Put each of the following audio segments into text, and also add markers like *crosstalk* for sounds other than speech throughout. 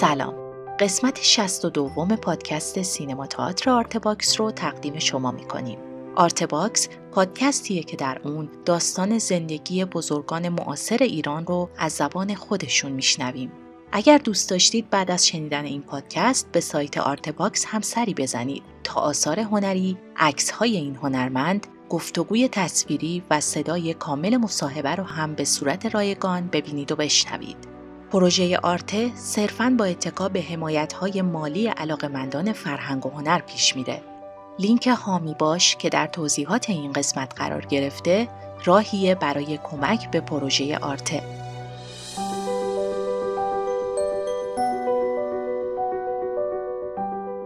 سلام. قسمت 62 پادکست سینما تئاتر آرتباکس رو تقدیم شما می‌کنیم. آرتباکس پادکستیه که در اون داستان زندگی بزرگان معاصر ایران رو از زبان خودشون میشنویم. اگر دوست داشتید بعد از شنیدن این پادکست به سایت آرتباکس هم سری بزنید. تا آثار هنری، عکس های این هنرمند، گفتگوی تصویری و صدای کامل مصاحبه رو هم به صورت رایگان ببینید و بشنوید. پروژه آرته صرفاً با اتکا به های مالی علاقمندان فرهنگ و هنر پیش میره. لینک هامی باش که در توضیحات این قسمت قرار گرفته راهیه برای کمک به پروژه آرته.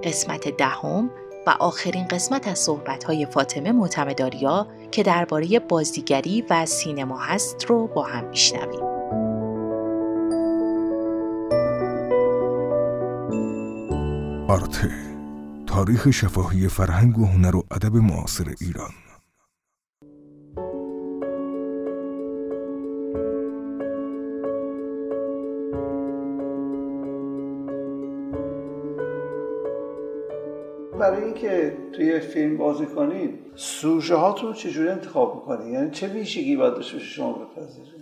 قسمت دهم و آخرین قسمت از صحبت‌های فاطمه معتمداریا که درباره بازیگری و سینما هست رو با هم میشنویم. آرته تاریخ شفاهی فرهنگ و هنر و ادب معاصر ایران. برای اینکه توی فیلم بازی کنید سوژه هاتون چجوری انتخاب می‌کنید؟ یعنی چه ویژگی باید داشته شما بپذیرید؟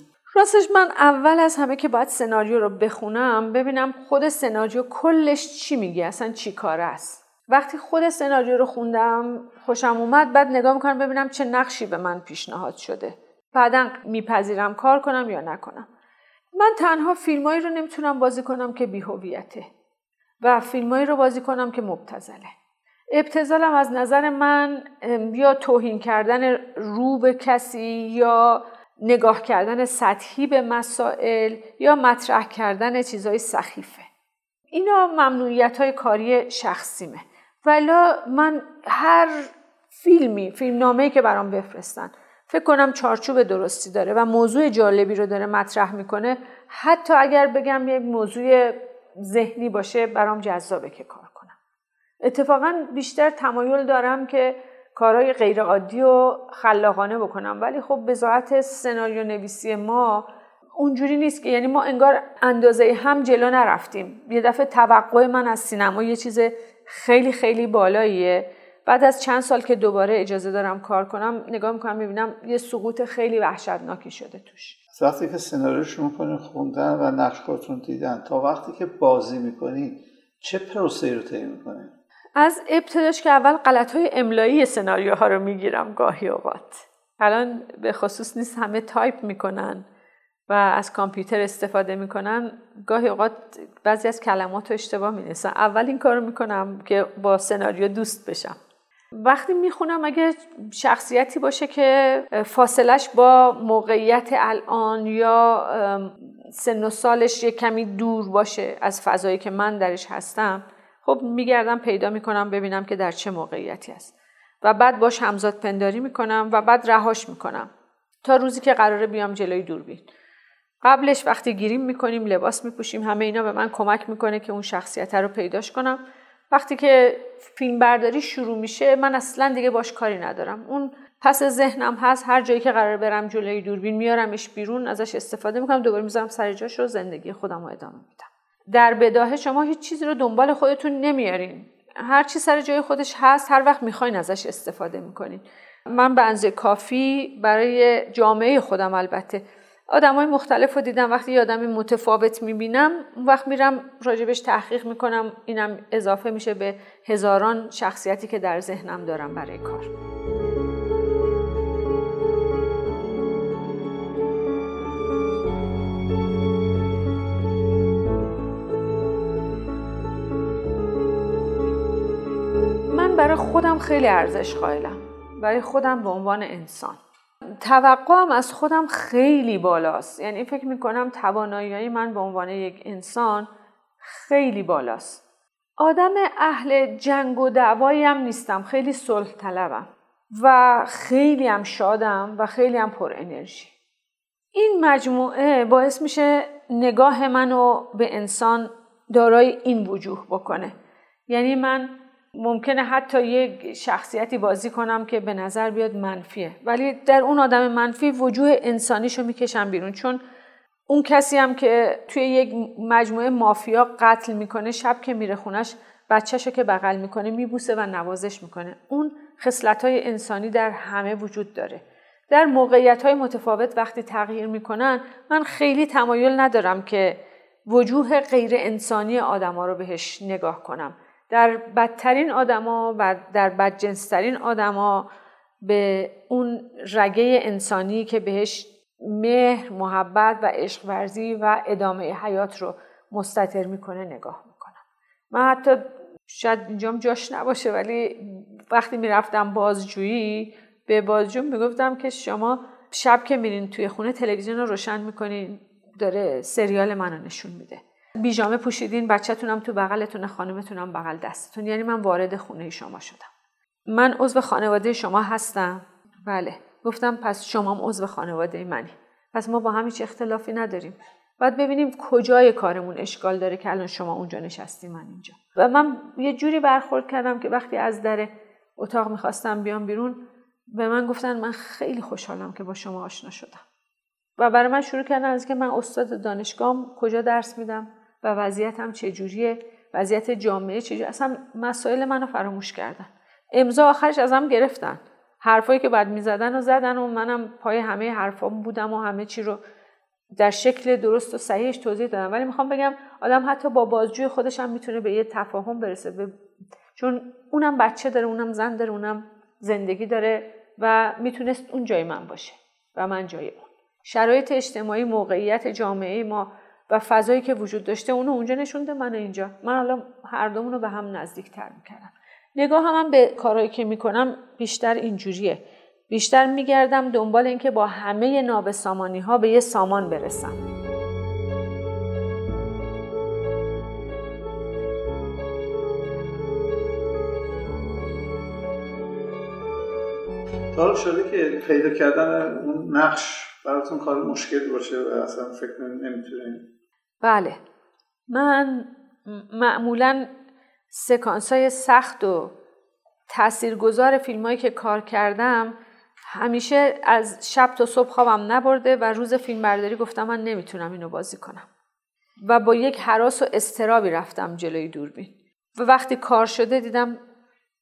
راستش من اول از همه که باید سناریو رو بخونم ببینم خود سناریو کلش چی میگه اصلا چی کاره است. وقتی خود سناریو رو خوندم خوشم اومد بعد نگاه می‌کنم ببینم چه نقشی به من پیشنهاد شده. بعدا میپذیرم کار کنم یا نکنم. من تنها فیلمایی رو نمی‌تونم بازی کنم که بیهویته و فیلمایی رو بازی کنم که مبتزله ابتزالم از نظر من یا توهین کردن رو به کسی یا نگاه کردن سطحی به مسائل یا مطرح کردن چیزهای سخیفه. اینا ممنوعیت های کاری شخصیمه. ولی من هر فیلمی فیلم نامه‌ای که برام بفرستن فکر کنم چارچوب درستی داره و موضوع جالبی رو داره مطرح می‌کنه. حتی اگر بگم یک موضوع ذهنی باشه برام جذابه که کار اتفاقا بیشتر تمایل دارم که کارهای غیرعادی و خلاقانه بکنم. ولی خب ذات سناریو نویسی ما اونجوری نیست که یعنی ما انگار اندازه هم جلو نرفتیم. یه دفعه توقع من از سینما یه چیز خیلی خیلی بالاییه. بعد از چند سال که دوباره اجازه دارم کار کنم نگاه می‌کنم می‌بینم یه سقوط خیلی وحشتناکی شده توش. وقتی که سناریو شروع کنید خوندن و نقش دیدن تا وقتی که بازی می‌کنید چه پروسه رو طی می‌کنید از ابتداش که اول غلط های املایی سناریوها رو می‌گیرم گاهی اوقات. الان به خصوص نیست همه تایپ می‌کنن و از کامپیوتر استفاده می‌کنن گاهی اوقات بعضی از کلمات رو اشتباه می‌نویسن اول این کار رو می‌کنم که با سناریو دوست بشم. وقتی می‌خونم اگه شخصیتی باشه که فاصلش با موقعیت الان یا سن و سالش یک کمی دور باشه از فضایی که من درش هستم خب میگردم پیدا می‌کنم ببینم که در چه موقعیتی است. و بعد باش همزاد پنداری می‌کنم و بعد رهاش می‌کنم. تا روزی که قراره بیام جلوی دوربین. قبلش وقتی گیریم می‌کنیم لباس میپوشیم همه اینا به من کمک می‌کنه که اون شخصیت رو پیداش کنم. وقتی که فیلم برداری شروع میشه من اصلا دیگه باش کاری ندارم. اون پس ذهنم هست هر جایی که قرار برم جلوی دوربین میارمش بیرون ازش استفاده می‌کنم دوباره می‌ذارم سر جاش رو زندگی خودم رو ادامه میدم. در بداهه شما هیچ چیزی رو دنبال خودتون نمیارین. هر چی سر جای خودش هست هر وقت می‌خواین ازش استفاده می‌کنین. من به انزه کافی برای جامعه خودم البته. آدم های مختلف رو دیدم وقتی یه آدم متفاوت می‌بینم اون وقت میرم راجبش تحقیق می‌کنم. اینم اضافه میشه به هزاران شخصیتی که در ذهنم دارم برای کار. خودم خیلی ارزش قائلم. برای خودم به عنوان انسان. توقعم از خودم خیلی بالاست. یعنی فکر می‌کنم توانایی من به عنوان یک انسان خیلی بالاست. آدم اهل جنگ و دعوایی هم نیستم. خیلی صلح طلبم و خیلی هم شادم و خیلی هم پر انرژی. این مجموعه باعث میشه نگاه منو به انسان دارای این وجوه بکنه. یعنی من ممکنه حتی یک شخصیتی بازی کنم که به نظر بیاد منفیه. ولی در اون آدم منفی وجوه انسانیشو می‌کشم بیرون. چون اون کسی هم که توی یک مجموعه مافیا قتل می‌کنه شب که میره خونش بچهشو که بغل می‌کنه میبوسه و نوازش می‌کنه. اون خصلت های انسانی در همه وجود داره. در موقعیت های متفاوت وقتی تغییر می‌کنن من خیلی تمایل ندارم که وجوه غیر انسانی آدما رو بهش نگاه کنم. در بدترین آدما و در بدجنسترین آدما به اون رگه انسانی که بهش مهر، محبت و عشق ورزی و ادامه حیات رو مستطر می‌کنه نگاه می‌کنم. من حتی شاید اینجام جاش نباشه ولی وقتی می‌رفتم بازجویی به بازجو می‌گفتم که شما شب که میرین توی خونه تلویزیون رو روشن می‌کنین داره سریال منو نشون میده. بیجامه پوشیدین بچهتونم تو بغلتونه خانمتونم بغل دستتون. یعنی من وارد خونه شما شدم. من عضو خانواده شما هستم. بله. گفتم پس شما هم عضو خانواده منی. پس ما با هم هیچ اختلافی نداریم. باید ببینیم کجای کارمون اشکال داره که الان شما اونجا نشستی من اینجا. و من یه جوری برخورد کردم که وقتی از در اتاق می‌خواستم بیام بیرون به من گفتن من خیلی خوشحالم که با شما آشنا شدم. و برای من شروع کردن از که من استاد دانشگاهم کجا درس میدم؟ و وضعیتم چجوریه؟ وضعیت جامعه چجوری اصلا مسائل منو فراموش کردن. امضا آخرش ازم گرفتن. حرفایی که بعد می‌زدن و زدن و منم پای همه حرفام بودم و همه چی رو در شکل درست و صحیحش توضیح دادم. ولی می‌خوام بگم آدم حتی با بازجوی خودش هم می‌تونه به یه تفاهم برسه. به... چون اونم بچه داره اونم زن داره اونم زندگی داره و می‌تونست اون جای من باشه و من جای اون. شرایط اجتماعی موقعیت جامعه ما و فضایی که وجود داشته اونو اونجا نشونده من اینجا. من حالا هر دومون رو به هم نزدیک تر می‌کردم. نگاه هم, به کارهایی که می‌کنم بیشتر اینجوریه. بیشتر میگردم دنبال اینکه با همه نابسامانی ها به یه سامان برسم. حالا شده که پیدا کردن اون نقش براتون کار مشکلی باشه و اصلا فکر نمی‌تونین؟ بله. من معمولا سکانس های سخت و تاثیرگذار فیلم هایی که کار کردم همیشه از شب تا صبح خوابم نبرده و روز فیلم برداری گفتم من نمی‌تونم اینو بازی کنم. و با یک حراس و استرابی رفتم جلوی دوربین. و وقتی کار شده دیدم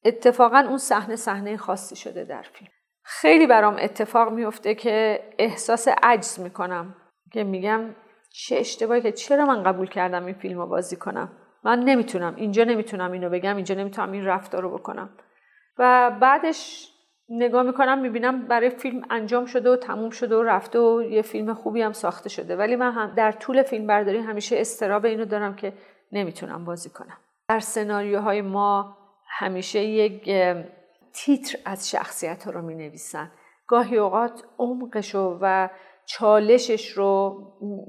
اتفاقا اون صحنه صحنه خاصی شده در فیلم. خیلی برام اتفاق میفته که احساس عجز می‌کنم. که میگم چه اشتباهی که چرا من قبول کردم این فیلم رو بازی کنم. من نمی‌تونم اینجا نمی‌تونم اینو بگم اینجا نمی‌تونم این رفتار رو بکنم. و بعدش نگاه می‌کنم می‌بینم برای فیلم انجام شده و تموم شده و رفته و یه فیلم خوبی هم ساخته شده. ولی من هم در طول فیلم برداری همیشه استراب اینو دارم که نمی‌تونم بازی کنم. در سناریوهای ما همیشه یک تیتر از شخصیت رو می نویسن گاهی اوقات عمقش و چالشش رو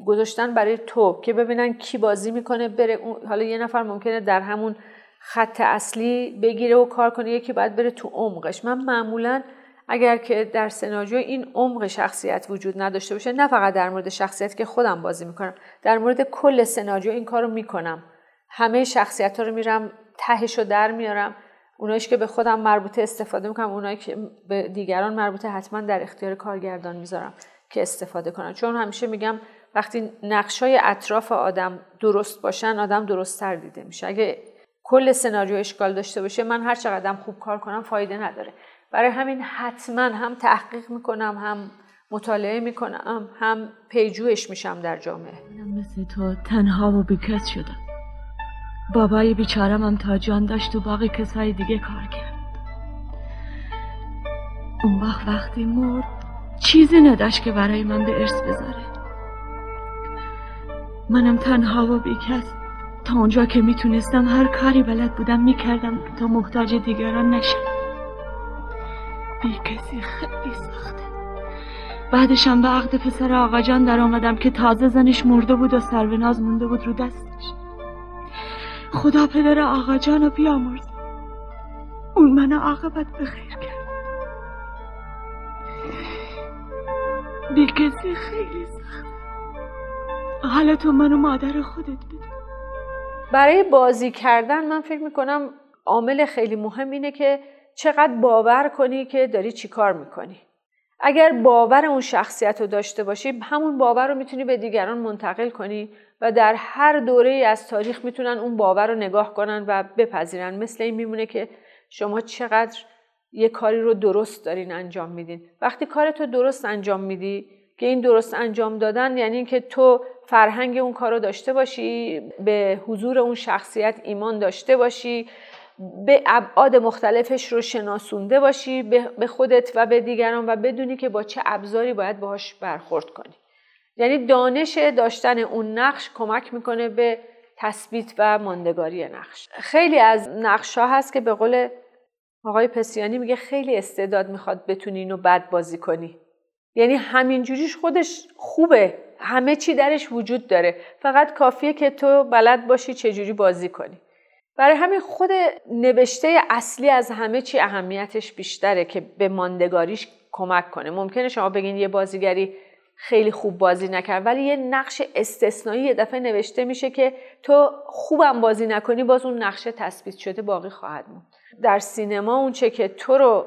گذاشتن برای تو که ببینن کی بازی می‌کنه بره حالا یه نفر ممکنه در همون خط اصلی بگیره و کار کنه یکی باید بره تو عمقش. من معمولا اگر که در سناریو این عمق شخصیت وجود نداشته باشه نه فقط در مورد شخصیت که خودم بازی می‌کنم در مورد کل سناریو این کار رو می‌کنم. همه شخصیت ها رو میرم تهش رو در میارم. اونایش که به خودم مربوطه استفاده می‌کنم اونایی که به دیگران مربوطه حتما در اختیار کارگردان می‌ذارم که استفاده کنن. چون همیشه میگم وقتی نقشای اطراف آدم درست باشن آدم درستتر دیده میشه. اگه کل سناریو اشکال داشته باشه من هر چقدر خوب کار کنم فایده نداره. برای همین حتما هم تحقیق می‌کنم هم مطالعه می‌کنم هم پیجوش میشم در جامعه. مثل تو تنها و بیکس شدم. بابای بیچارم هم تا جان داشت و باقی کسای دیگه کار کرد. اون وقت وقتی مرد چیزی نداشت که برای من به ارث بذاره. منم تنها و بیکس تا اونجا که می‌تونستم هر کاری بلد بودم می‌کردم تا محتاج دیگران نشم. بیکسی خیلی سخته بعدشم به عقد پسر آقا جان در آمدم که تازه زنش مرده بود و سروناز مونده بود رو دستش. خدا پدر آقا جانو بیامرز. اون منو عاقبت بخیر کرد. بی کسی خیلی سخت. حالا تو منو مادر خودت بدون. برای بازی کردن من فکر می‌کنم عامل خیلی مهم اینه که چقدر باور کنی که داری چی کار می‌کنی. اگر باور اون شخصیت رو داشته باشی همون باور رو می‌تونی به دیگران منتقل کنی و در هر دوره از تاریخ می‌تونن اون باور رو نگاه کنن و بپذیرن. مثل این میمونه که شما چقدر یه کاری رو درست دارین انجام میدین. وقتی کارتو درست انجام میدی که این درست انجام دادن یعنی اینکه تو فرهنگ اون کار رو داشته باشی به حضور اون شخصیت ایمان داشته باشی به ابعاد مختلفش رو شناسونده باشی به خودت و به دیگران و بدونی که با چه ابزاری باید باهاش برخورد کنی. یعنی دانش داشتن اون نقش کمک می‌کنه به تثبیت و ماندگاری نقش. خیلی از نقش ها هست که به قول آقای پسیانی میگه خیلی استعداد می‌خواد بتونی اینو بد بازی کنی. یعنی همینجوریش خودش خوبه. همه چی درش وجود داره. فقط کافیه که تو بلد باشی چجوری بازی کنی. برای همین خود نوشته اصلی از همه چی اهمیتش بیشتره که به ماندگاریش کمک کنه. ممکنه شما بگین یه بازیگری خیلی خوب بازی نکرد. ولی یه نقش استثنایی یه دفعه نوشته میشه که تو خوبم بازی نکنی باز اون نقش تثبیت شده باقی خواهد موند. در سینما اونچه که تو رو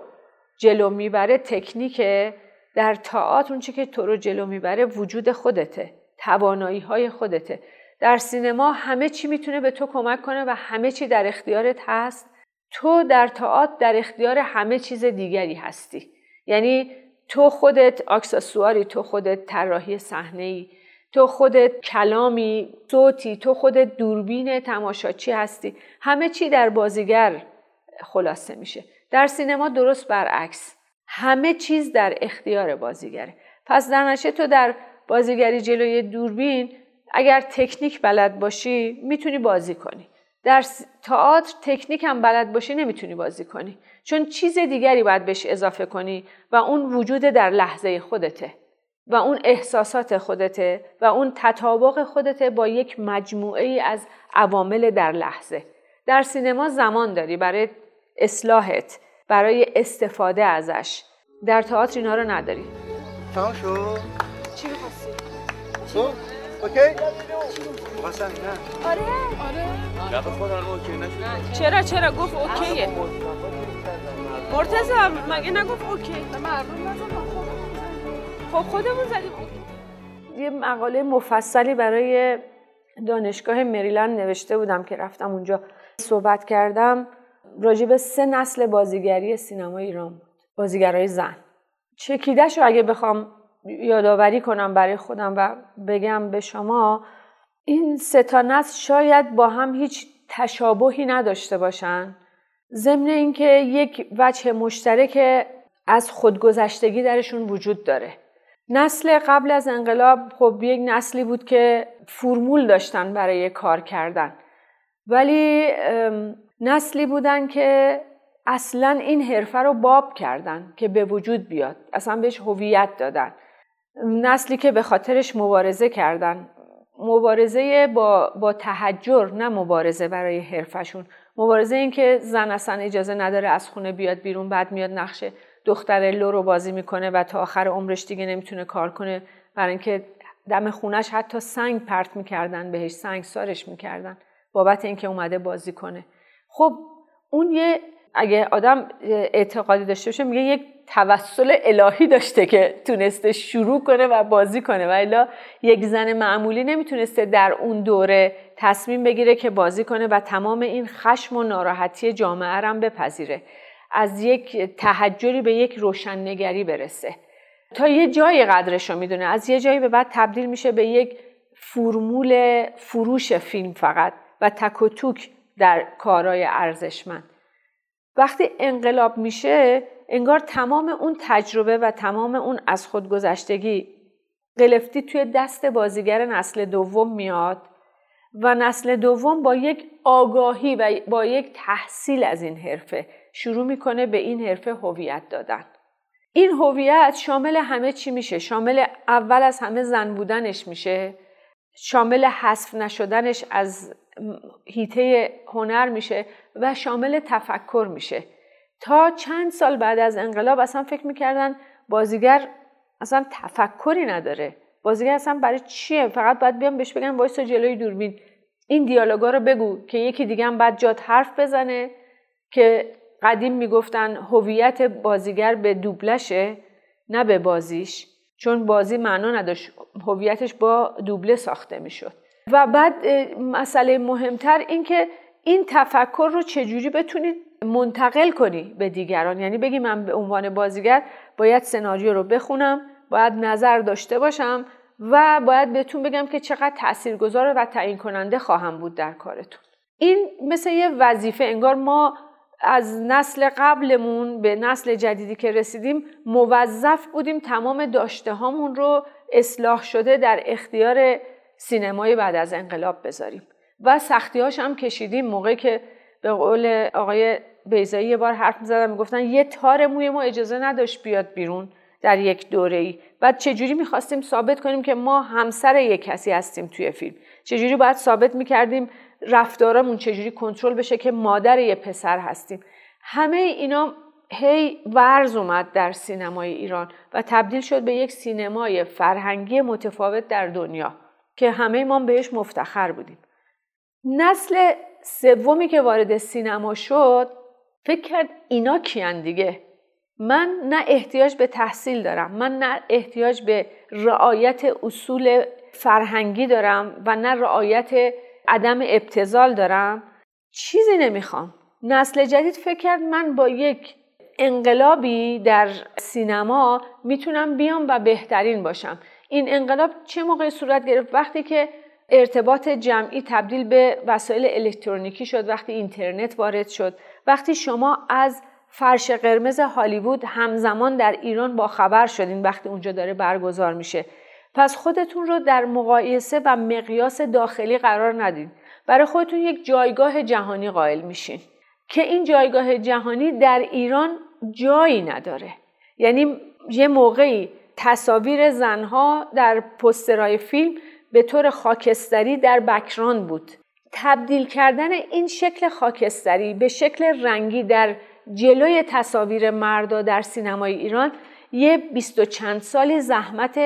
جلو می‌بره تکنیکه در تئاتر اونچه که تو رو جلو می‌بره وجود خودته توانایی های خودته. در سینما همه چی می‌تونه به تو کمک کنه و همه چی در اختیارت هست. تو در تئاتر در اختیار همه چیز دیگری هستی. یعنی تو خودت آکسسواری تو خودت طراحی صحنه ای تو خودت کلامی صوتی تو خودت دوربین تماشاچی هستی. همه چی در بازیگر خلاصه میشه. در سینما درست برعکس. همه چیز در اختیار بازیگره. پس در نشه تو در بازیگری جلوی دوربین اگر تکنیک بلد باشی می‌تونی بازی کنی. در تئاتر تکنیک هم بلد باشی نمی‌تونی بازی کنی. چون چیز دیگری باید بهش اضافه کنی و اون وجود در لحظه خودته و اون احساسات خودته و اون تطابق خودته با یک مجموعه ای از عوامل در لحظه. در سینما زمان داری برای اصلاحت برای استفاده ازش. در تئاتر اینا رو نداری. تمام شد؟ چی می‌خواستی؟ اوکی واسه نه آره. آره لب خودم اوکی نشد چرا چرا؟ گفت اوکیه. مرتضی مگه نگفت اوکی؟ مردم خب خودمون زدیم یه مقاله مفصلی برای دانشگاه مریلند نوشته بودم که رفتم اونجا صحبت کردم. راجع به سه نسل بازیگری سینما ایران بود. بازیگرای زن. چکیدش رو اگه بخوام یادآوری کنم برای خودم و بگم به شما این سه تا نسل شاید با هم هیچ تشابهی نداشته باشن. ضمن اینکه یک وجه مشترک از خودگذشتگی درشون وجود داره. نسل قبل از انقلاب خب یک نسلی بود که فرمول داشتن برای کار کردن. ولی نسلی بودن که اصلا این حرفه رو باب کردن که به وجود بیاد. اصلا بهش هویت دادن. نسلی که به خاطرش مبارزه کردن. مبارزه با, با تحجر نه مبارزه برای حرفشون. مبارزه این که زن اصلا اجازه نداره از خونه بیاد بیرون بعد میاد نقشه دختر لو رو بازی می‌کنه و تا آخر عمرش دیگه نمی‌تونه کار کنه. برای اینکه دم خونش حتی سنگ پرت می‌کردن بهش سنگ سارش می‌کردن. بابت اینکه اومده بازی کنه. خب اون یه اگه آدم اعتقادی داشته باشه میگه یک توسل الهی داشته که تونسته شروع کنه و بازی کنه. و الا یک زن معمولی نمی‌تونسته در اون دوره تصمیم بگیره که بازی کنه و تمام این خشم و ناراحتی جامعه رم بپذیره. از یک تحجری به یک روشننگری برسه. تا یه جای قدرش رو می‌دونه. از یه جایی به بعد تبدیل میشه به یک فرمول فروش فیلم فقط و تک و توک در کارهای ارزشمند. وقتی انقلاب میشه انگار تمام اون تجربه و تمام اون از خودگذشتگی قلفتی توی دست بازیگر نسل دوم میاد و نسل دوم با یک آگاهی و با یک تحصیل از این حرفه شروع می‌کنه به این حرفه هویت دادن. این هویت شامل همه چی میشه. شامل اول از همه زن بودنش میشه. شامل حذف نشدنش از هیته هنر میشه و شامل تفکر میشه. تا چند سال بعد از انقلاب اصلا فکر می‌کردن بازیگر اصلا تفکری نداره. بازیگر اصلا برای چیه؟ فقط باید بیان بهش بگن وایسا جلوی دوربین. این دیالوگا رو بگو که یکی دیگه هم بعد جات حرف بزنه که قدیم می‌گفتن هویت بازیگر به دوبلشه نه به بازیش. چون بازی معنا نداشت. هویتش با دوبله ساخته می‌شد. و بعد مسئله مهمتر این که این تفکر رو چجوری بتونید منتقل کنی به دیگران. یعنی بگی من به عنوان بازیگر باید سناریو رو بخونم باید نظر داشته باشم و باید بهتون بگم که چقدر تاثیرگذار و تعیین کننده خواهم بود در کارتون. این مثل یه وظیفه. انگار ما از نسل قبلمون به نسل جدیدی که رسیدیم موظف بودیم تمام داشته هامون رو اصلاح شده در اختیار سینمای بعد از انقلاب بذاریم. و سختیاش هم کشیدیم. موقعی که به قول آقای بیزایی یه بار حرف می‌زدن می‌گفتن یه تار موی ما اجازه نداشت بیاد بیرون در یک دوره ای بعد چجوری می‌خواستیم ثابت کنیم که ما همسر یک کسی هستیم توی فیلم؟ چجوری باید ثابت می‌کردیم رفتارمون چجوری کنترل بشه که مادر یه پسر هستیم؟ همه اینا هی ورز اومد در سینمای ایران و تبدیل شد به یک سینمای فرهنگی متفاوت در دنیا که همه ما بهش مفتخر بودیم. نسل سومی که وارد سینما شد فکر کرد اینا کیان دیگه. من نه احتیاج به تحصیل دارم من نه احتیاج به رعایت اصول فرهنگی دارم و نه رعایت عدم ابتزال دارم. چیزی نمی‌خوام. نسل جدید فکر کرد من با یک انقلابی در سینما می‌تونم بیام و بهترین باشم. این انقلاب چه موقع صورت گرفت؟ وقتی که ارتباط جمعی تبدیل به وسایل الکترونیکی شد وقتی اینترنت وارد شد. وقتی شما از فرش قرمز هالیوود همزمان در ایران با خبر شدین وقتی اونجا داره برگزار میشه پس خودتون رو در مقایسه و مقیاس داخلی قرار ندید برای خودتون یک جایگاه جهانی قائل میشین که این جایگاه جهانی در ایران جایی نداره. یعنی یه موقعی تصاویر زنها در پسترهای فیلم به طور خاکستری در بکران بود. تبدیل کردن این شکل خاکستری به شکل رنگی در جلوی تصاویر مردا در سینمای ایران یه بیست و چند سالی زحمت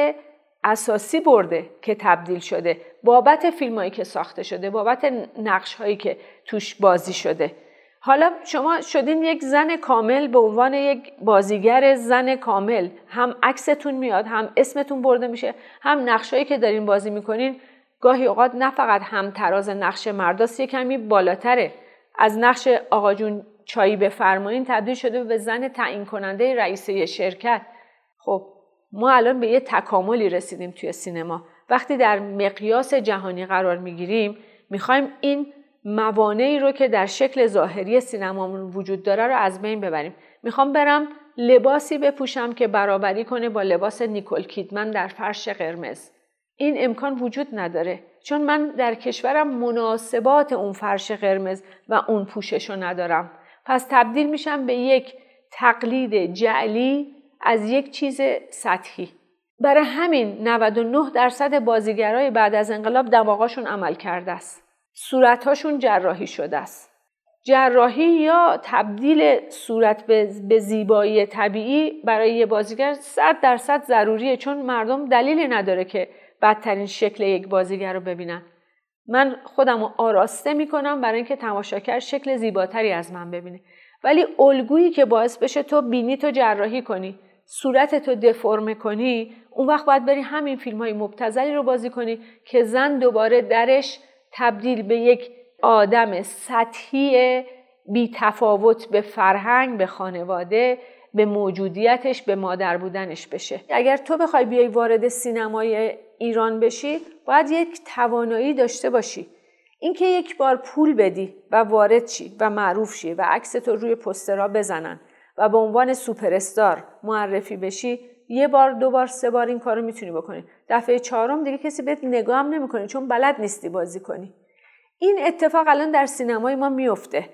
اساسی برده که تبدیل شده. بابت فیلم هایی که ساخته شده بابت نقش هایی که توش بازی شده. حالا شما شدین یک زن کامل به عنوان یک بازیگر زن کامل. هم عکستون میاد هم اسمتون برده میشه هم نقشهایی که دارین بازی می‌کنین. گاهی اوقات نه فقط هم تراز نقش مرداست یه کمی بالاتره. از نقش آقا جون چایی بفرمایین تبدیل شده به زن تعیین کننده رئیسه شرکت. خب ما الان به یه تکاملی رسیدیم توی سینما. وقتی در مقیاس جهانی قرار می‌گیریم می‌خوایم این موانعی رو که در شکل ظاهری سینمامون وجود داره رو از بین ببریم. می‌خوام برم لباسی بپوشم که برابری کنه با لباس نیکول کیدمن در فرش قرمز. این امکان وجود نداره. چون من در کشورم مناسبات اون فرش قرمز و اون پوشش رو ندارم. پس تبدیل میشم به یک تقلید جعلی از یک چیز سطحی. برای همین 99 درصد بازیگرای بعد از انقلاب دماغاشون عمل کرده است. صورتهاشون جراحی شده است. جراحی یا تبدیل صورت به زیبایی طبیعی برای یه بازیگر صد درصد ضروریه. چون مردم دلیلی نداره که بدترین شکل یک بازیگر رو ببینن من خودم رو آراسته می‌کنم برای اینکه تماشاگر شکل زیباتری از من ببینه. ولی الگویی که باعث بشه تو بینی تو جراحی کنی صورت تو دفرمه کنی اون وقت باید بری همین فیلم های مبتزلی رو بازی کنی که زن دوباره درش تبدیل به یک آدم سطحی بی تفاوت به فرهنگ به خانواده به موجودیتش به مادر بودنش بشه. اگر تو بخوای بیای وارد سینمای ایران بشی باید یک توانایی داشته باشی. اینکه یک بار پول بدی و وارد شی و معروف شی و عکس تو روی پسترها بزنن و به عنوان سوپر استار معرفی بشی یه بار دو بار سه بار این کارو می‌تونی بکنی. دفعه چهارم دیگه کسی بهت نگاه هم نمی‌کنه چون بلد نیستی بازی کنی. این اتفاق الان در سینمای ما میفته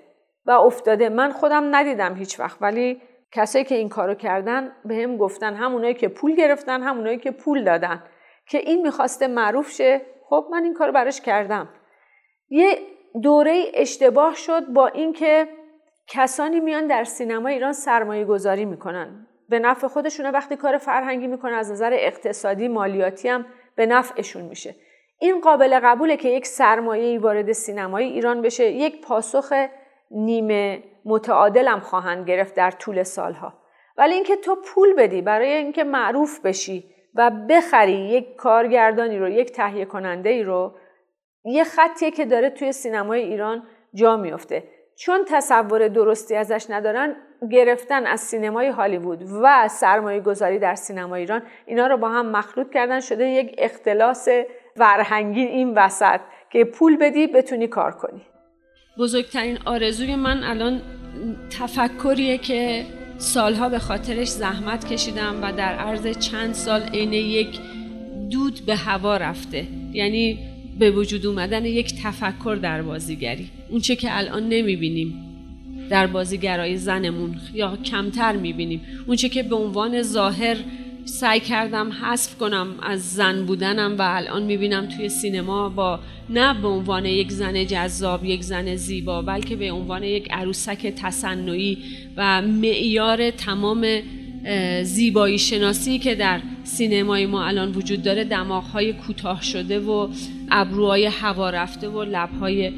و افتاده. من خودم ندیدم هیچ وقت ولی کسایی که این کارو کردن به هم گفتن همونایی که پول گرفتن همونایی که پول دادن. که این می‌خواسته معروف شه. خب من این کارو براش کردم. یه دوره اشتباه شد با اینکه کسانی میان در سینما ایران سرمایه گذاری می‌کنن. به نفع خودشونه وقتی کار فرهنگی می‌کنن از نظر اقتصادی مالیاتی هم به نفعشون میشه. این قابل قبوله که یک سرمایه وارد سینمای ایران بشه. یک پاسخ نیمه متعادل هم خواهند گرفت در طول سالها. ولی اینکه تو پول بدی برای اینکه معروف بشی و بخری یک کارگردانی رو یک تهیه کننده ای رو یه خطیه که داره توی سینمای ایران جا میفته چون تصور درستی ازش ندارن گرفتن از سینمای هالیوود و سرمایه گذاری در سینما ایران اینا رو با هم مخلوط کردن شده یک اختلاس فرهنگی این وسط که پول بدی بتونی کار کنی. بزرگترین آرزوی من الان تفکریه که سالها به خاطرش زحمت کشیدم و در عرض چند سال عین یک دود به هوا رفته. یعنی به وجود اومدن یک تفکر در بازیگری. اونچه که الان نمی‌بینیم. در بازیگرای زنمون یا کمتر می‌بینیم. اونچه که به عنوان ظاهر سعی کردم حذف کنم از زن بودنم و الان می‌بینم توی سینما با نه به عنوان یک زن جذاب یک زن زیبا بلکه به عنوان یک عروسک تصنعی و معیار تمام زیبایی شناسی که در سینمای ما الان وجود داره دماغهای کوتاه شده و ابروهای هوا رفته و لبهای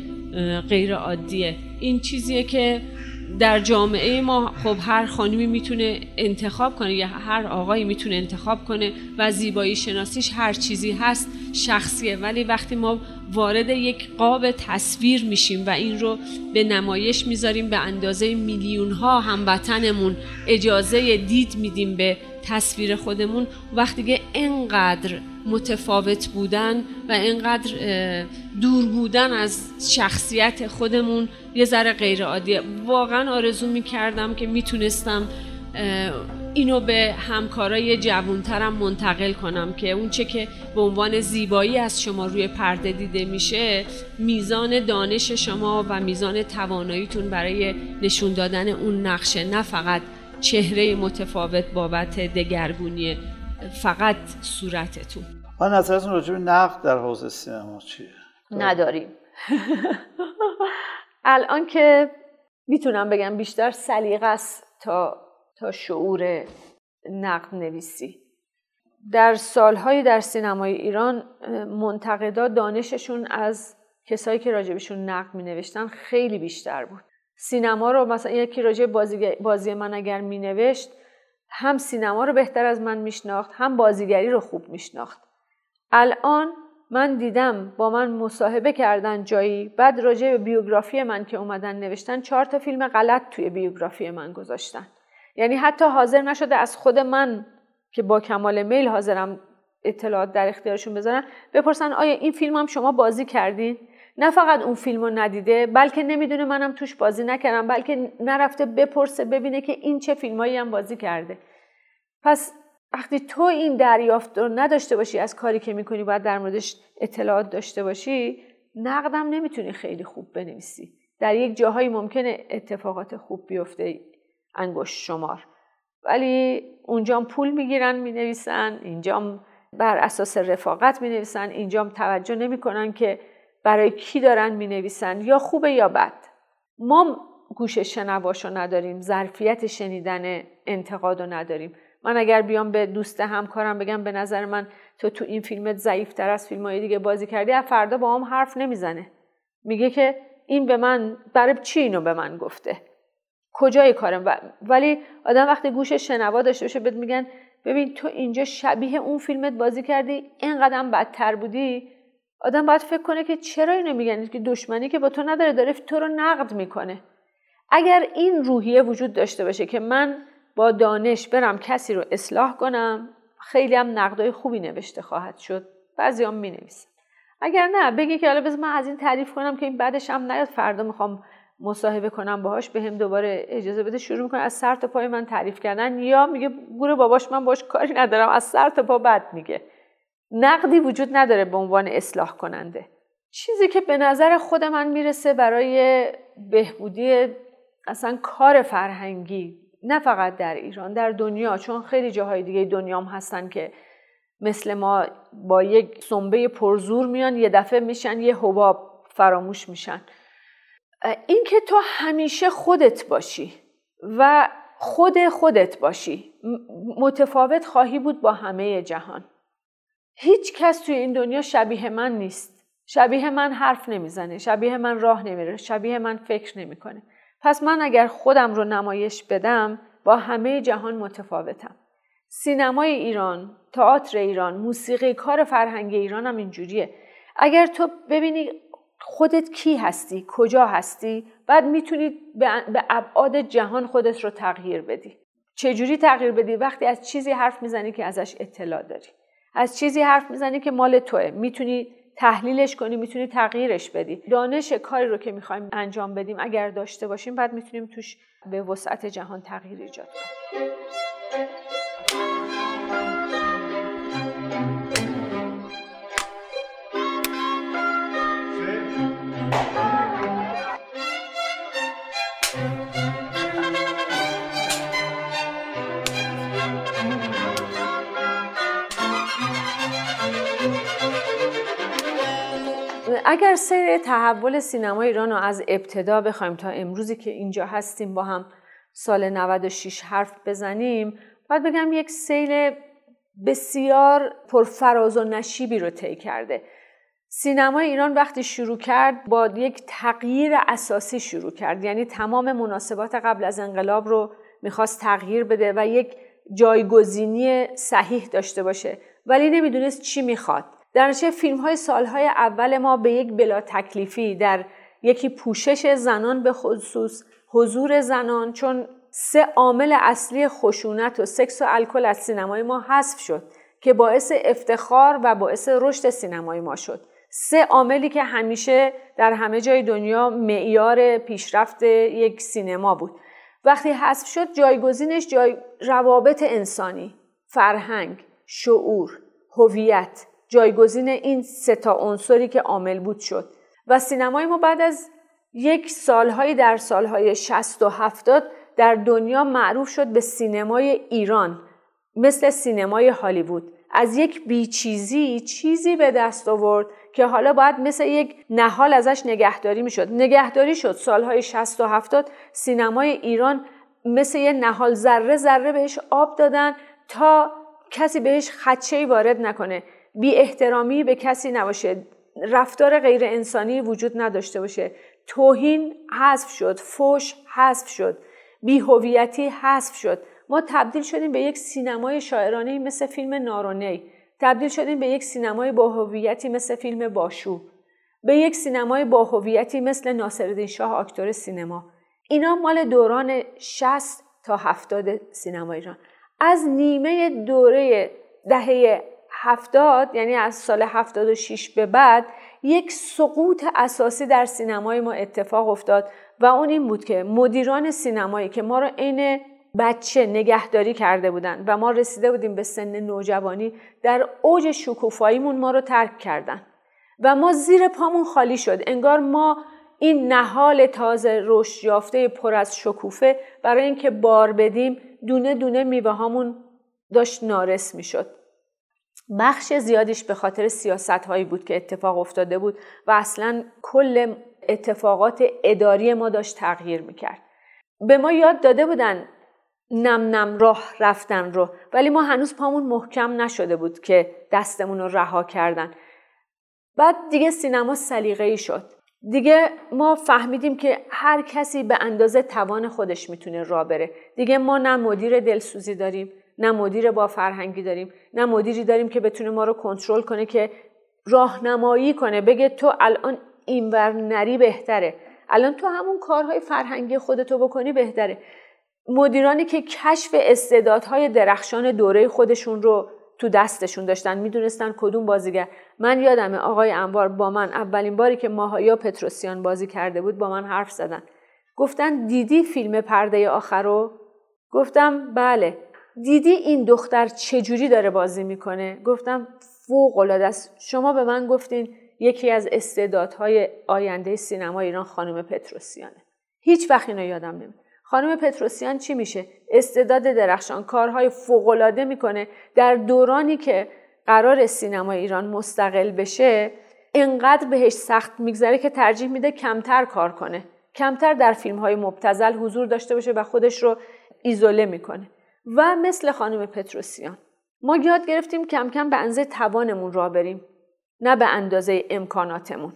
غیر عادیه این چیزیه که در جامعه ما خب هر خانمی می‌تونه انتخاب کنه یا هر آقایی می‌تونه انتخاب کنه. و زیبایی شناسیش هر چیزی هست شخصیه. ولی وقتی ما وارد یک قاب تصویر میشیم و این رو به نمایش می‌ذاریم به اندازه میلیون ها هموطنمون اجازه دید میدیم به تصویر خودمون وقتی که انقدر متفاوت بودن و انقدر دور بودن از شخصیت خودمون یه ذره غیر عادیه واقعا آرزو می‌کردم که می‌تونستم اینو به همکارای جوانترم منتقل کنم که اونچه که به عنوان زیبایی از شما روی پرده دیده میشه میزان دانش شما و میزان تواناییتون برای نشون دادن اون نقشه. نه فقط چهره متفاوت بابت دگرگونی فقط صورتتون. من نظرتون راجع به نقد در حوزه سینما چیه؟ نداریم. *laughs* الان که می‌تونم بگم بیشتر سلیقه است تا تا شعور نقد نویسی. در سالهای در سینمای ایران منتقدا دانششون از کسایی که راجبشون نقد می نوشتن خیلی بیشتر بود. سینما رو مثلا یکی راجع بازی, بازی من اگر می نوشت هم سینما رو بهتر از من میشناخت هم بازیگری رو خوب میشناخت. الان من دیدم با من مصاحبه کردن جایی بعد راجع به بیوگرافی من که اومدن نوشتن چهار تا فیلم غلط توی بیوگرافی من گذاشتن. یعنی حتی حاضر نشده از خود من که با کمال میل حاضرم اطلاعات در اختیارشون بذارن بپرسن آیا این فیلم هم شما بازی کردین؟ نه فقط اون فیلم رو ندیده بلکه نمی‌دونه منم توش بازی نکردم بلکه نرفته بپرسه ببینه که این چه فیلمایی هم بازی کرده. پس وقتی تو این دریافت رو نداشته باشی از کاری که می‌کنی باید در موردش اطلاعات داشته باشی نقدم نمی‌تونی خیلی خوب بنویسی. در یک جاهایی ممکنه اتفاقات خوب بیفته انگشت شمار. ولی اونجام پول می‌گیرن می‌نویسن اینجام بر اساس رفاقت می‌نویسن اینجام توجه نمی‌کنن که برای کی دارن می‌نویسن یا خوبه یا بد. ما گوش شنواشو نداریم ظرفیت شنیدن انتقادو نداریم. من اگر بیام به دوست همکارم بگم به نظر من تو تو این فیلمت ضعیفتر از فیلم های دیگه بازی کردی از فردا با هم حرف نمی‌زنه. میگه که این به من برای چی اینو به من گفته؟ کجای کارم؟ ولی آدم وقتی گوش شنوا داشته باشه بهت میگن ببین تو اینجا شبیه اون فیلمت بازی کردی اینقدر بدتر بودی آدم باید فکر کنه که چرا اینو میگن؟ که دشمنی که با تو نداره داره تو رو نقد می‌کنه. اگر این روحیه وجود داشته باشه که من با دانش برم کسی رو اصلاح کنم خیلی هم نقدای خوبی نوشته خواهد شد. بعضی هم می نویسن. اگر نه بگی که حالا بذار من از این تعریف کنم که این بعدش هم نیاد. فردا می‌خوام مصاحبه کنم باهاش به هم دوباره اجازه بده شروع می‌کنه. از سر تا پای من تعریف کردن. یا میگه گوره باباش من باش کاری ندارم. از سر تا پا بد میگه. نقدی وجود نداره به عنوان اصلاح کننده. چیزی که به نظر خود من می‌رسه برای بهبودی اصلا کار فرهنگی نه فقط در ایران در دنیا چون خیلی جاهای دیگه دنیام هستن که مثل ما با یک سنبه پرزور میان یه دفعه میشن یه حباب فراموش میشن. اینکه تو همیشه خودت باشی و خود خودت باشی متفاوت خواهی بود با همه جهان. هیچ کس توی این دنیا شبیه من نیست. شبیه من حرف نمی‌زنه شبیه من راه نمیره شبیه من فکر نمی‌کنه. پس من اگر خودم رو نمایش بدم با همه جهان متفاوتم. سینمای ایران تئاتر ایران موسیقی کار فرهنگ ایران هم اینجوریه. اگر تو ببینی خودت کی هستی کجا هستی بعد می‌تونی به ابعاد جهان خودت رو تغییر بدی. چجوری تغییر بدی؟ وقتی از چیزی حرف می‌زنی که ازش اطلاع داری. از چیزی حرف می‌زنی که مال توه. می‌تونی تحلیلش کنی می‌تونی تغییرش بدی. دانش کاری رو که می‌خوایم انجام بدیم اگر داشته باشیم بعد می‌تونیم توش به وسعت جهان تغییر ایجاد کنیم. اگر سیر تحول سینما ایران رو از ابتدا بخوایم تا امروزی که اینجا هستیم با هم سال 96 حرف بزنیم باید بگم یک سیل بسیار پرفراز و نشیبی رو طی کرده. سینما ایران وقتی شروع کرد با یک تغییر اساسی شروع کرد. یعنی تمام مناسبات قبل از انقلاب رو می‌خواست تغییر بده و یک جایگزینی صحیح داشته باشه. ولی نمی‌دونست چی می‌خواد. در نتیجه فیلم های سالهای اول ما به یک بلا تکلیفی در یکی پوشش زنان به خصوص حضور زنان چون سه عامل اصلی خشونت و سکس و الکل از سینمای ما حذف شد که باعث افتخار و باعث رشد سینمای ما شد. سه عاملی که همیشه در همه جای دنیا معیار پیشرفت یک سینما بود. وقتی حذف شد جایگزینش جای روابط انسانی فرهنگ شعور هویت جایگزین این سه تا عنصری که عامل بود شد. و سینمای ما بعد از یک سالهایی در سالهای 60 و 70 در دنیا معروف شد به سینمای ایران مثل سینمای هالیوود. از یک بیچیزی چیزی به دست آورد که حالا باید مثل یک نهال ازش نگهداری می‌شد. نگهداری شد. سالهای 60 و 70 سینمای ایران مثل یه نهال ذره ذره بهش آب دادن تا کسی بهش خدچه وارد نکنه. بی احترامی به کسی نباشه رفتار غیر انسانی وجود نداشته باشه. توهین حذف شد فوش حذف شد بیهویتی حذف شد. ما تبدیل شدیم به یک سینمای شاعرانه مثل فیلم نارونی. تبدیل شدیم به یک سینمای با هویتی مثل فیلم باشو. به یک سینمای با هویتی مثل ناصرالدین شاه آکتور سینما. اینا مال دوران 60 تا 70 سینما ایران. از نیمه دوره دهه هفتاد یعنی از سال 76 به بعد یک سقوط اساسی در سینمای ما اتفاق افتاد و اون این بود که مدیران سینمایی که ما رو عین بچه نگهداری کرده بودن و ما رسیده بودیم به سن نوجوانی در اوج شکوفاییمون ما رو ترک کردن. و ما زیر پامون خالی شد. انگار ما این نهال تازه رشد یافته پر از شکوفه برای اینکه بار بدیم دونه دونه میوه هامون داشت نارس می‌شد. بخش زیادیش به خاطر سیاست هایی بود که اتفاق افتاده بود و اصلا کل اتفاقات اداری ما داشت تغییر می‌کرد. به ما یاد داده بودن نم نم راه رفتن رو ولی ما هنوز پامون محکم نشده بود که دستمون رو رها کردن. بعد دیگه سینما سلیقه‌ای شد. دیگه ما فهمیدیم که هر کسی به اندازه توان خودش می‌تونه را بره. دیگه ما نه مدیر دلسوزی داریم نه مدیر با فرهنگی داریم نه مدیری داریم که بتونه ما رو کنترل کنه که راهنمایی کنه بگه تو الان اینور نری بهتره. الان تو همون کارهای فرهنگی خودتو بکنی بهتره. مدیرانی که کشف استعدادهای درخشان دوره خودشون رو تو دستشون داشتن می‌دونستن کدوم بازیگر. من یادمه آقای انوار با من اولین باری که ماهایا پتروسیان بازی کرده بود با من حرف زدن. گفتن دیدی فیلم پرده آخر رو؟ گفتم بله. دیدی این دختر چجوری داره بازی می‌کنه؟ گفتم فوق العاده است. شما به من گفتین یکی از استعدادهای آینده سینما ایران خانم پتروسیانه. هیچ وقت اینو یادم نمیاد خانم پتروسیان چی میشه؟ استعداد درخشان کارهای فوق العاده می‌کنه. در دورانی که قرار سینما ایران مستقل بشه انقدر بهش سخت میگذره که ترجیح میده کمتر کار کنه. کمتر در فیلم های مبتزل حضور داشته باشه و خودش رو ایزوله می‌کنه. و مثل خانم پتروسیان. ما یاد گرفتیم کم کم به اندازه توانمون را بریم نه به اندازه امکاناتمون.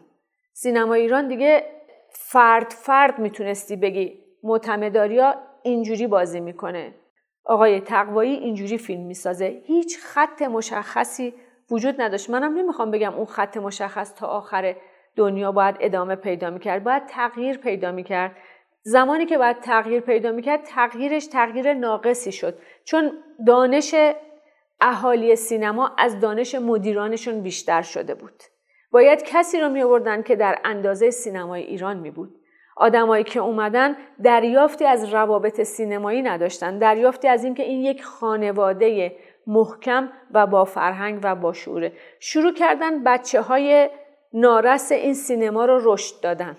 سینما ایران دیگه فرد فرد می‌تونستی بگی معتمداریا اینجوری بازی می‌کنه. آقای تقوایی اینجوری فیلم می‌سازه. هیچ خط مشخصی وجود نداشت. منم نمی‌خوام بگم اون خط مشخص تا آخر دنیا باید ادامه پیدا می‌کرد. باید تغییر پیدا می‌کرد. زمانی که باید تغییر پیدا می‌کرد تغییرش تغییر ناقصی شد. چون دانش اهالی سینما از دانش مدیرانشون بیشتر شده بود. باید کسی رو می آوردن که در اندازه سینمای ایران می بود آدمایی که اومدن دریافتی از روابط سینمایی نداشتن دریافتی از اینکه این یک خانواده محکم و با فرهنگ و با شوره شروع کردن بچه های نارس این سینما رو رشد دادن.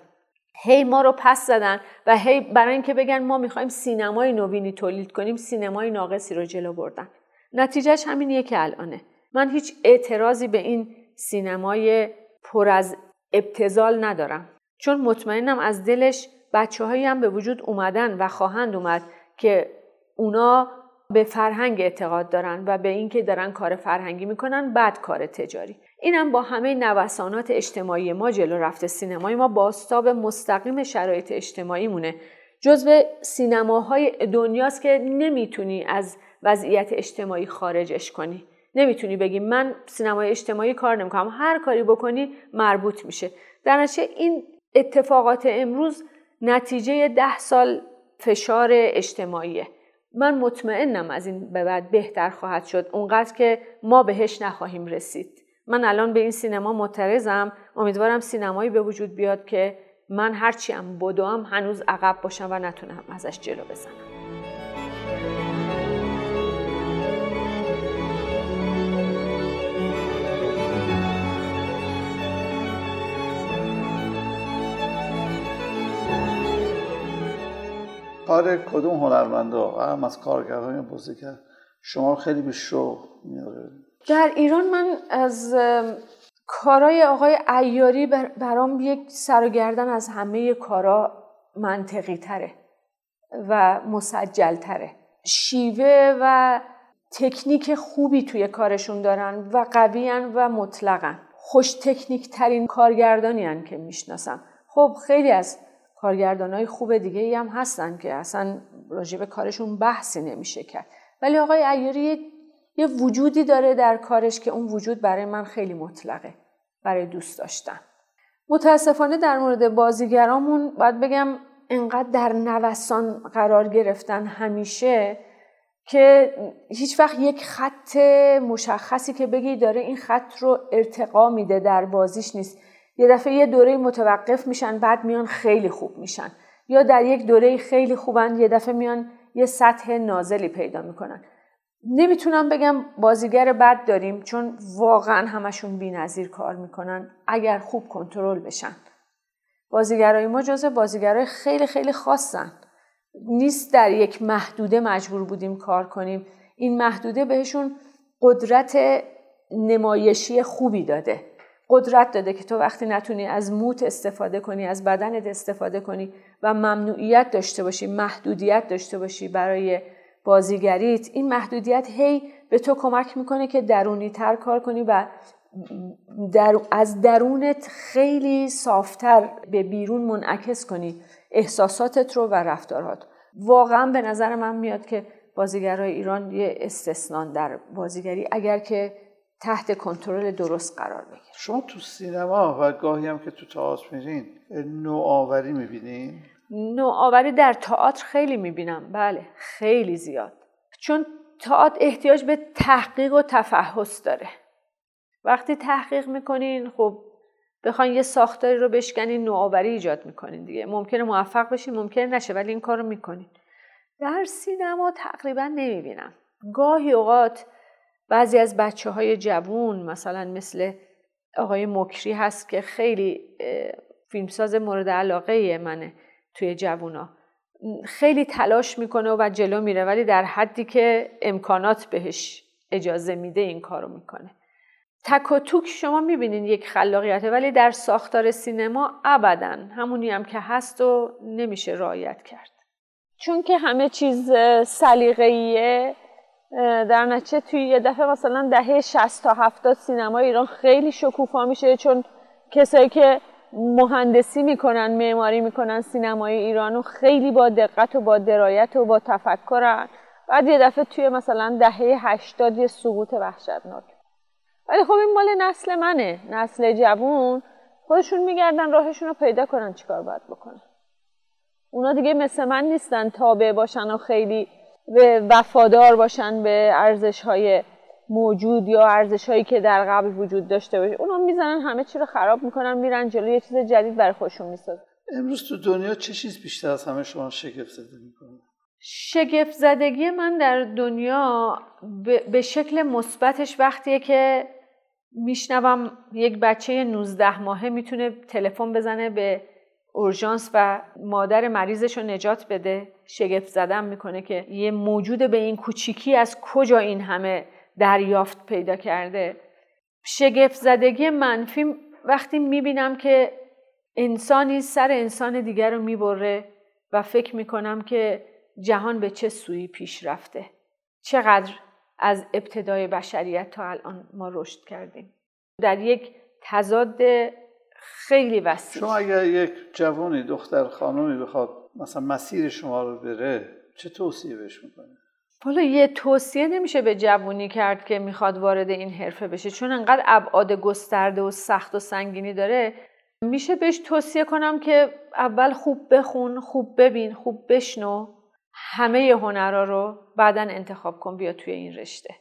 هی ما رو پس زدن و هی برای اینکه بگن ما می‌خوایم سینمای نوینی تولید کنیم سینمای ناقصی رو جلو بردن. نتیجهش همینیه که الانه. من هیچ اعتراضی به این سینمای پر از ابتزال ندارم. چون مطمئنم از دلش بچه هایی هم به وجود اومدن و خواهند اومد که اونا به فرهنگ اعتقاد دارن و به اینکه دارن کار فرهنگی می‌کنن بعد کار تجاری. اینم با همه نوسانات اجتماعی ما جلو رفته. سینمای ما باستاب مستقیم شرایط اجتماعی مونه جزو سینماهای دنیاست که نمی‌تونی از وضعیت اجتماعی خارجش کنی. نمی‌تونی بگی من سینمای اجتماعی کار نمی‌کنم. هر کاری بکنی مربوط میشه. در این اتفاقات امروز نتیجه ده سال فشار اجتماعیه. من مطمئنم از این به بعد بهتر خواهد شد. اونقدر که ما بهش نخواهیم رسید. من الان به این سینما معترضم. امیدوارم سینمایی به وجود بیاد که من هرچی هم بدوم هنوز عقب باشم و نتونم ازش جلو بزنم. کار کدوم هنرمندا؟ هم از کارگرهای بازیگر شما خیلی به شوق میاره در ایران من از کارای آقای ایاری برام یک سر و گردن از همه کارا منطقی تره و مسجل تره. شیوه و تکنیک خوبی توی کارشون دارن و قویان و مطلقن خوش تکنیک ترین کارگردانی که می‌شناسم. خب خیلی از کارگردان های خوب دیگه ای هم هستن که اصلا راجب کارشون بحثی نمیشه کرد. ولی آقای ایاری یه وجودی داره در کارش که اون وجود برای من خیلی مطلقه برای دوست داشتن. متاسفانه در مورد بازیگرامون باید بگم انقدر در نوسان قرار گرفتن همیشه که هیچ وقت یک خط مشخصی که بگی داره این خط رو ارتقا میده در بازیش نیست. یه دفعه یه دوره متوقف میشن بعد میان خیلی خوب میشن. یا در یک دوره خیلی خوبن یه دفعه میان یه سطح نازلی پیدا می‌کنن. نمی‌تونم بگم بازیگر بد داریم چون واقعا همشون بی‌نظیر کار می‌کنن. اگر خوب کنترل بشن. بازیگرای ما جزء بازیگرای خیلی خیلی خاصن. نیست در یک محدوده مجبور بودیم کار کنیم. این محدوده بهشون قدرت نمایشی خوبی داده. قدرت داده که تو وقتی نتونی از موت استفاده کنی از بدنت استفاده کنی و ممنوعیت داشته باشی محدودیت داشته باشی برای بازیگریت این محدودیت هی به تو کمک می‌کنه که درونی تر کار کنی و در از درونت خیلی صافتر به بیرون منعکس کنی احساساتت رو و رفتارات واقعا به نظر من میاد که بازیگرای ایران یه استثنان در بازیگری اگر که تحت کنترل درست قرار بگیره شما تو سینما و گاهی هم که تو تئاتر میرین نوآوری می‌بینین نوآوری در تئاتر خیلی می‌بینم. بله خیلی زیاد. چون تئاتر احتیاج به تحقیق و تفحص داره. وقتی تحقیق می‌کنین خب بخواین یه ساختاری رو بشکنین نوآوری ایجاد می‌کنین دیگه. ممکنه موفق بشین ممکنه نشه ولی این کار رو می‌کنین. در سینما تقریبا نمی‌بینم. گاهی اوقات بعضی از بچه های جوون مثلا مثل آقای مکری هست که خیلی فیلمساز مورد علاقه منه. توی جوونا. خیلی تلاش می‌کنه و جلو میره ولی در حدی که امکانات بهش اجازه میده این کارو می‌کنه. تک و توک شما می‌بینین یک خلاقیته ولی در ساختار سینما ابدا همونی هم که هست و نمیشه رعایت کرد. چون که همه چیز سلیقه‌ایه در نتیجه توی یه دفعه مثلا دهه 60 تا 70 سینما ایران خیلی شکوفا میشه چون کسایی که مهندسی می‌کنن معماری می‌کنن سینمای ایران و خیلی با دقت و با درایت و با تفکرن. بعد یه دفعه توی مثلا دهه هشتاد یه سقوط وحشتناک. ولی خب این مال نسل منه نسل جوون. خودشون میگردن راهشون رو پیدا کنن چیکار باید بکنن. اونا دیگه مثل من نیستن تابع باشن و خیلی وفادار باشن به ارزش های موجود یا ارزش هایی که در قبل وجود داشته باشه اونا می‌زنن همه چی رو خراب می‌کنن میرن جلو یه چیز جدید برای خودشون می‌سازن. امروز تو دنیا چه چیز بیشتر از همه شما شگفت زده می‌کنه؟ شگفت زدگی من در دنیا به شکل مثبتش وقتیه که میشنوم یک بچه 19 ماهه می‌تونه تلفن بزنه به اورژانس و مادر مریضش رو نجات بده. شگفت زدم می‌کنه که یه موجود به این کوچیکی از کجا این همه دریافت پیدا کرده. شگفت زدگی منفی وقتی می‌بینم که انسانی سر انسان دیگر رو می‌بره و فکر می‌کنم که جهان به چه سویی پیش رفته. چقدر از ابتدای بشریت تا الان ما رشد کردیم. در یک تضاد خیلی وسیع. شما اگر یک جوانی دختر خانمی بخواد مثلا مسیر شما رو بره چه توصیه بهش می‌کنه حالا یه توصیه نمیشه به جوونی کرد که می‌خواد وارد این حرفه بشه. چون انقدر ابعاد گسترده و سخت و سنگینی داره میشه بهش توصیه کنم که اول خوب بخون خوب ببین خوب بشنو. همه هنرها رو بعدا انتخاب کن بیا توی این رشته.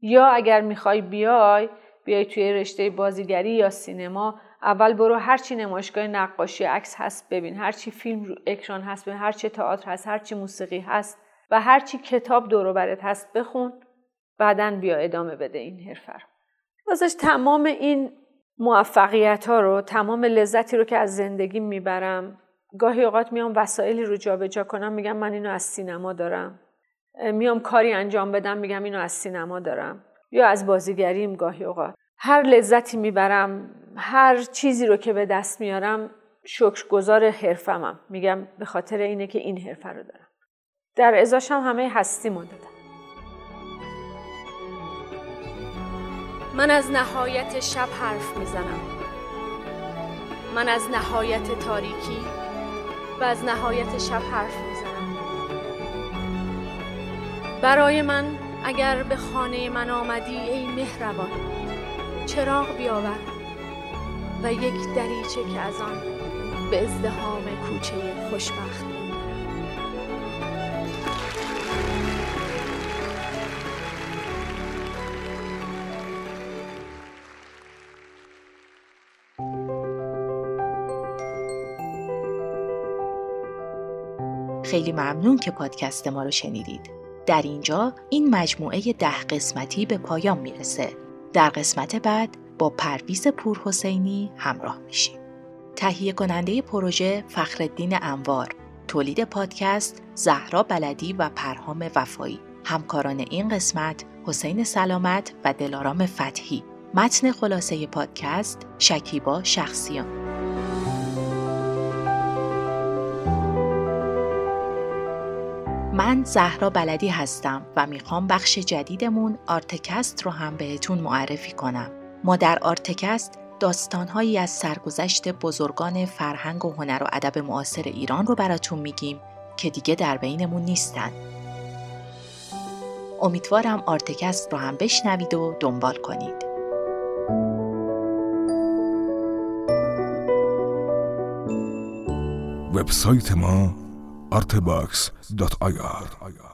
یا اگر می‌خوای بیای بیای توی رشته بازیگری یا سینما اول برو هرچی نمایشگاه نقاشی عکس هست ببین. هرچی فیلم رو اکران هست ببین. هرچی تئاتر هست هرچی موسیقی هست و هرچی کتاب دور برت هست بخون بعدا بیا ادامه بده این حرفه رو. واسش تمام این موفقیت ها رو تمام لذتی رو که از زندگی می‌برم گاهی اوقات میام وسایلی رو جابجا کنم میگم من اینو از سینما دارم. میام کاری انجام بدم میگم اینو از سینما دارم. یا از بازیگریم گاهی اوقات. هر لذتی می‌برم هر چیزی رو که به دست میارم شکرگزار حرفمم. میگم به خاطر اینه که این حرفه رو دارم. در ازاشم همه هستی دادم من از نهایت شب حرف می‌زنم. من از نهایت تاریکی و از نهایت شب حرف می‌زنم. برای من اگر به خانه من آمدی ای مهربان چراغ بیاور و یک دریچه که از آن به ازدهام کوچه خوشبخت خیلی ممنون که پادکست ما رو شنیدید. در اینجا این مجموعه ده قسمتی به پایان می‌رسه. در قسمت بعد با پرویز پورحسینی همراه میشیم. تهیه کننده پروژه فخردین انوار، تولید پادکست زهرا بلدی و پرهام وفایی. همکاران این قسمت حسین سلامت و دلارام فتحی. متن خلاصه پادکست شکیبا شخصیان. من زهرا بلدی هستم و می‌خوام بخش جدیدمون آرتکست رو هم بهتون معرفی کنم. ما در آرتکست داستانهایی از سرگذشت بزرگان فرهنگ و هنر و ادب معاصر ایران رو براتون میگیم که دیگه در بینمون نیستن. امیدوارم آرتکست رو هم بشنوید و دنبال کنید. وبسایت ما artebox.ir